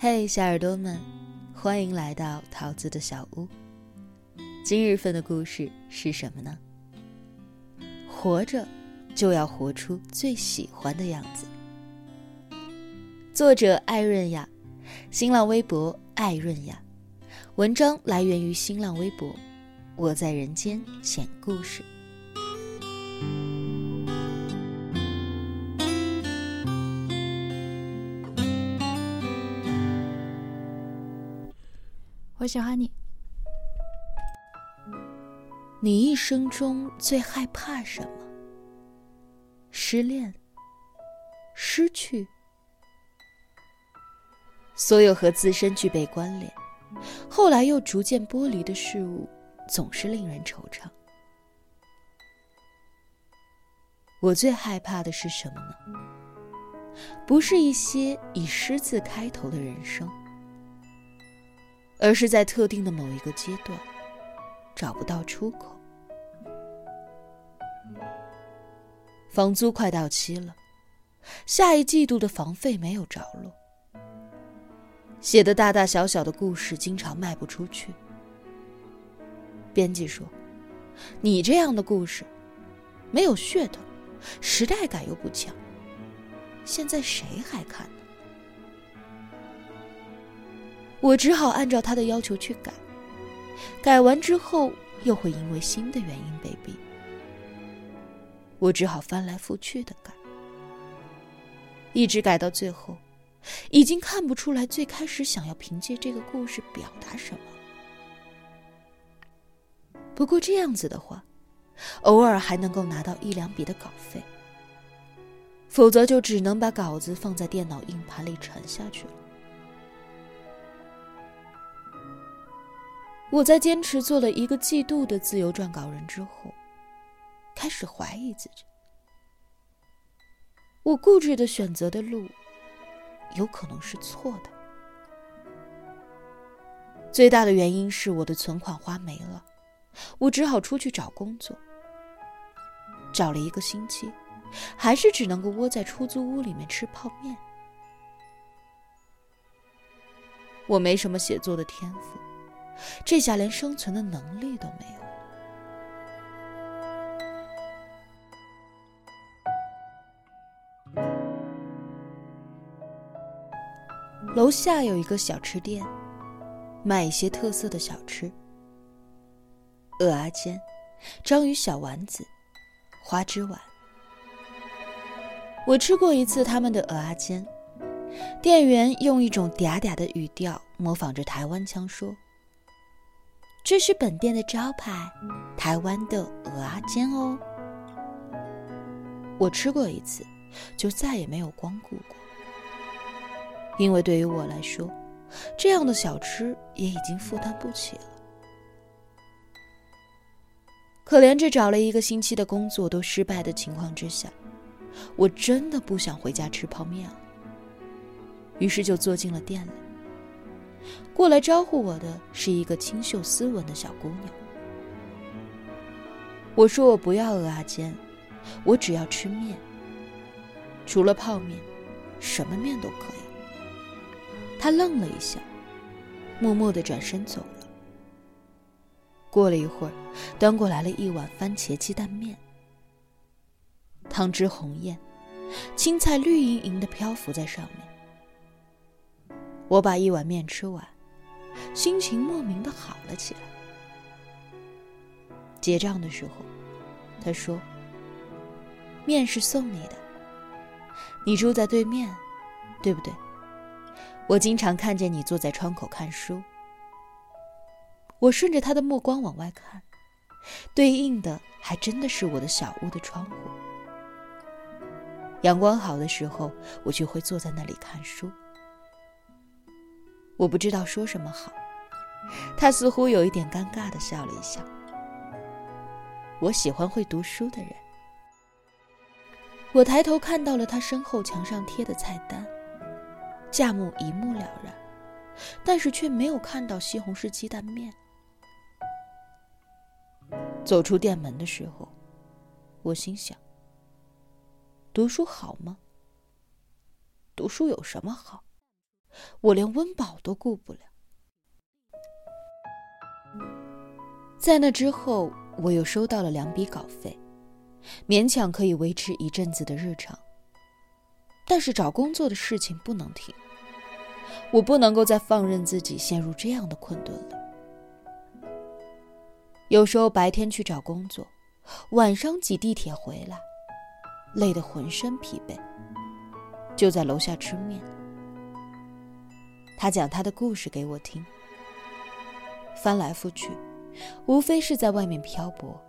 嘿，小耳朵们，欢迎来到桃子的小屋。今日份的故事是什么呢？活着就要活出最喜欢的样子。作者艾润雅，新浪微博艾润雅。文章来源于新浪微博，我在人间讲故事。我喜欢你。你一生中最害怕什么？失恋、失去，所有和自身具备关联，后来又逐渐剥离的事物，总是令人惆怅。我最害怕的是什么呢？不是一些以“失”字开头的人生。而是在特定的某一个阶段，找不到出口。房租快到期了，下一季度的房费没有着落。写的大大小小的故事经常卖不出去。编辑说：“你这样的故事，没有噱头，时代感又不强，现在谁还看呢？”我只好按照他的要求去改，改完之后又会因为新的原因被毙，我只好翻来覆去的改，一直改到最后，已经看不出来最开始想要凭借这个故事表达什么。不过这样子的话，偶尔还能够拿到一两笔的稿费，否则就只能把稿子放在电脑硬盘里沉下去了。我在坚持做了一个季度的自由撰稿人之后，开始怀疑自己。我固执的选择的路，有可能是错的。最大的原因是我的存款花没了，我只好出去找工作。找了一个星期，还是只能够窝在出租屋里面吃泡面。我没什么写作的天赋。这下连生存的能力都没有。楼下有一个小吃店，卖一些特色的小吃：鹅阿煎、章鱼小丸子、花枝丸。我吃过一次他们的鹅阿煎，店员用一种嗲嗲的语调模仿着台湾腔说。这是本店的招牌，台湾的鹅阿煎哦。我吃过一次，就再也没有光顾过。因为对于我来说，这样的小吃也已经负担不起了。可怜这找了一个星期的工作都失败的情况之下，我真的不想回家吃泡面了。于是就坐进了店里。过来招呼我的是一个清秀斯文的小姑娘。我说我不要鹅阿煎，我只要吃面。除了泡面，什么面都可以。她愣了一下，默默的转身走了。过了一会儿，端过来了一碗番茄鸡蛋面，汤汁红艳，青菜绿莹莹的漂浮在上面。我把一碗面吃完，心情莫名的好了起来。结账的时候，他说：“面是送你的，你住在对面，对不对？我经常看见你坐在窗口看书。”我顺着他的目光往外看，对应的还真的是我的小屋的窗户。阳光好的时候，我就会坐在那里看书。我不知道说什么好，他似乎有一点尴尬的笑了一笑。我喜欢会读书的人。我抬头看到了他身后墙上贴的菜单，价目一目了然，但是却没有看到西红柿鸡蛋面。走出店门的时候，我心想：读书好吗？读书有什么好？我连温饱都顾不了。在那之后，我又收到了两笔稿费，勉强可以维持一阵子的日常。但是找工作的事情不能停，我不能够再放任自己陷入这样的困顿了。有时候白天去找工作，晚上挤地铁回来，累得浑身疲惫，就在楼下吃面。他讲他的故事给我听，翻来覆去，无非是在外面漂泊，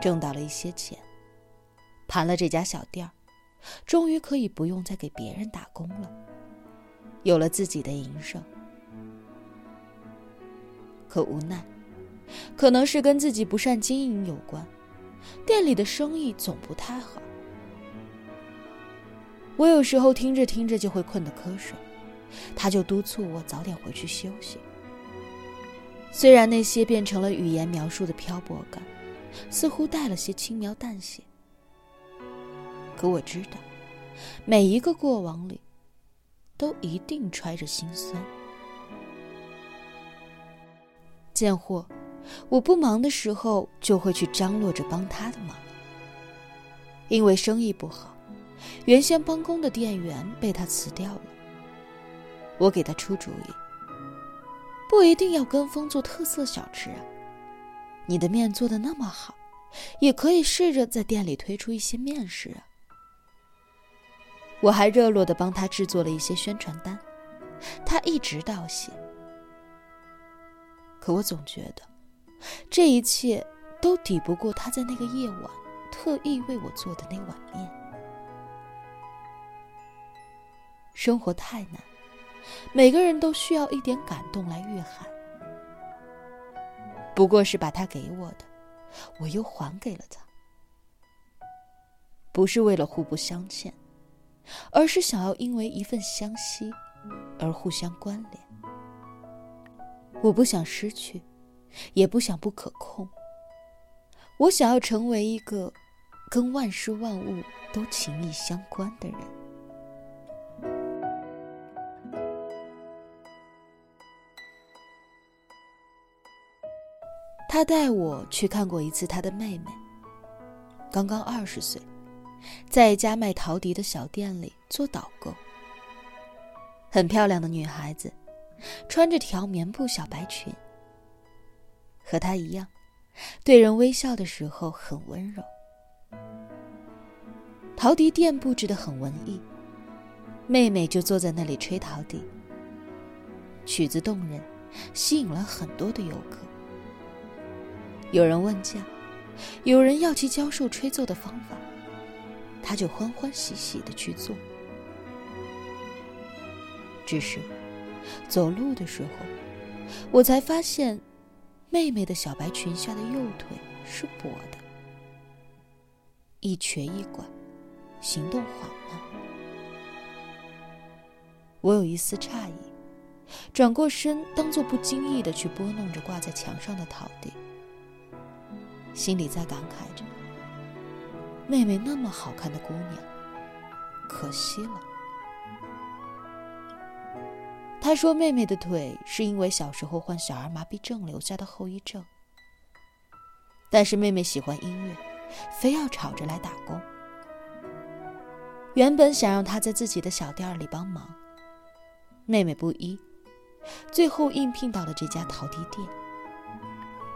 挣到了一些钱，盘了这家小店儿，终于可以不用再给别人打工了，有了自己的营生。可无奈。可能是跟自己不善经营有关，店里的生意总不太好。我有时候听着听着就会困得瞌睡，他就督促我早点回去休息。虽然那些变成了语言描述的漂泊感，似乎带了些轻描淡写，可我知道，每一个过往里，都一定揣着心酸。贱货。我不忙的时候，就会去张罗着帮他的忙。因为生意不好，原先帮工的店员被他辞掉了。我给他出主意，不一定要跟风做特色小吃啊。你的面做的那么好，也可以试着在店里推出一些面食啊。我还热络的帮他制作了一些宣传单，他一直道谢。可我总觉得。这一切都抵不过他在那个夜晚特意为我做的那碗面。生活太难，每个人都需要一点感动来御寒。不过是把他给我的，我又还给了他。不是为了互不相欠，而是想要因为一份相惜而互相关联。我不想失去。也不想不可控。我想要成为一个跟万事万物都情意相关的人。他带我去看过一次他的妹妹，刚刚二十岁，在一家卖陶笛的小店里做导购。很漂亮的女孩子，穿着条棉布小白裙。和他一样，对人微笑的时候很温柔。陶笛店布置的很文艺，妹妹就坐在那里吹陶笛。曲子动人，吸引了很多的游客。有人问价，有人要其教授吹奏的方法，他就欢欢喜喜的去做。只是走路的时候，我才发现。妹妹的小白裙下的右腿是跛的，一瘸一拐，行动缓慢。我有一丝诧异，转过身，当做不经意的去拨弄着挂在墙上的陶笛，心里在感慨着：妹妹那么好看的姑娘，可惜了。他说：“妹妹的腿是因为小时候患小儿麻痹症留下的后遗症。但是妹妹喜欢音乐，非要吵着来打工。原本想让她在自己的小店里帮忙，妹妹不依，最后应聘到了这家陶笛店。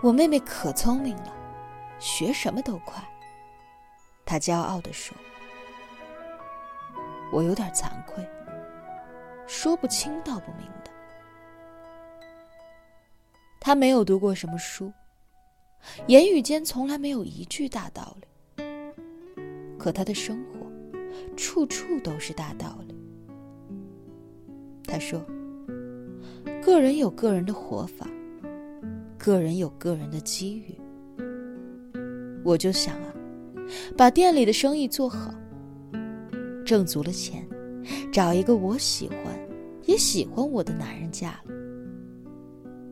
我妹妹可聪明了，学什么都快。”他骄傲地说：“我有点惭愧。”说不清道不明的，他没有读过什么书，言语间从来没有一句大道理。可他的生活，处处都是大道理。他说：“个人有个人的活法，个人有个人的机遇。”我就想啊，把店里的生意做好，挣足了钱，找一个我喜欢。也喜欢我的男人嫁了，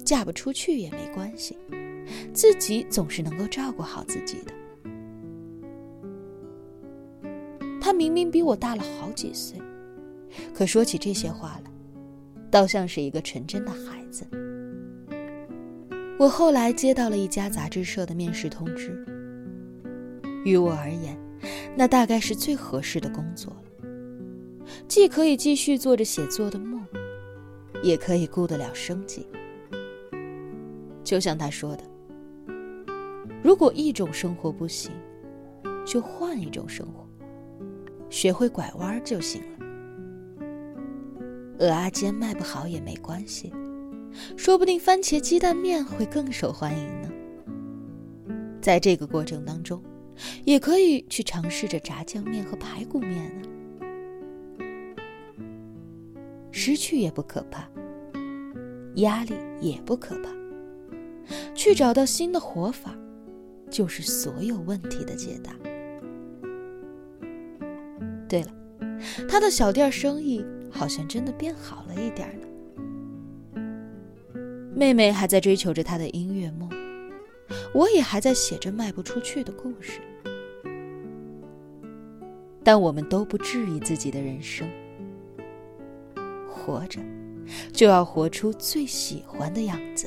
嫁不出去也没关系，自己总是能够照顾好自己的。他明明比我大了好几岁，可说起这些话来，倒像是一个纯真的孩子。我后来接到了一家杂志社的面试通知，于我而言，那大概是最合适的工作了，既可以继续做着写作的梦，也可以顾得了生计。就像他说的：“如果一种生活不行，就换一种生活，学会拐弯就行了。”鹅阿坚卖不好也没关系。说不定番茄鸡蛋面会更受欢迎呢。在这个过程当中，也可以去尝试着炸酱面和排骨面呢。失去也不可怕，压力也不可怕，去找到新的活法，就是所有问题的解答。对了，他的小店生意好像真的变好了一点呢。妹妹还在追求着她的音乐梦，我也还在写着卖不出去的故事。但我们都不质疑自己的人生，活着就要活出最喜欢的样子。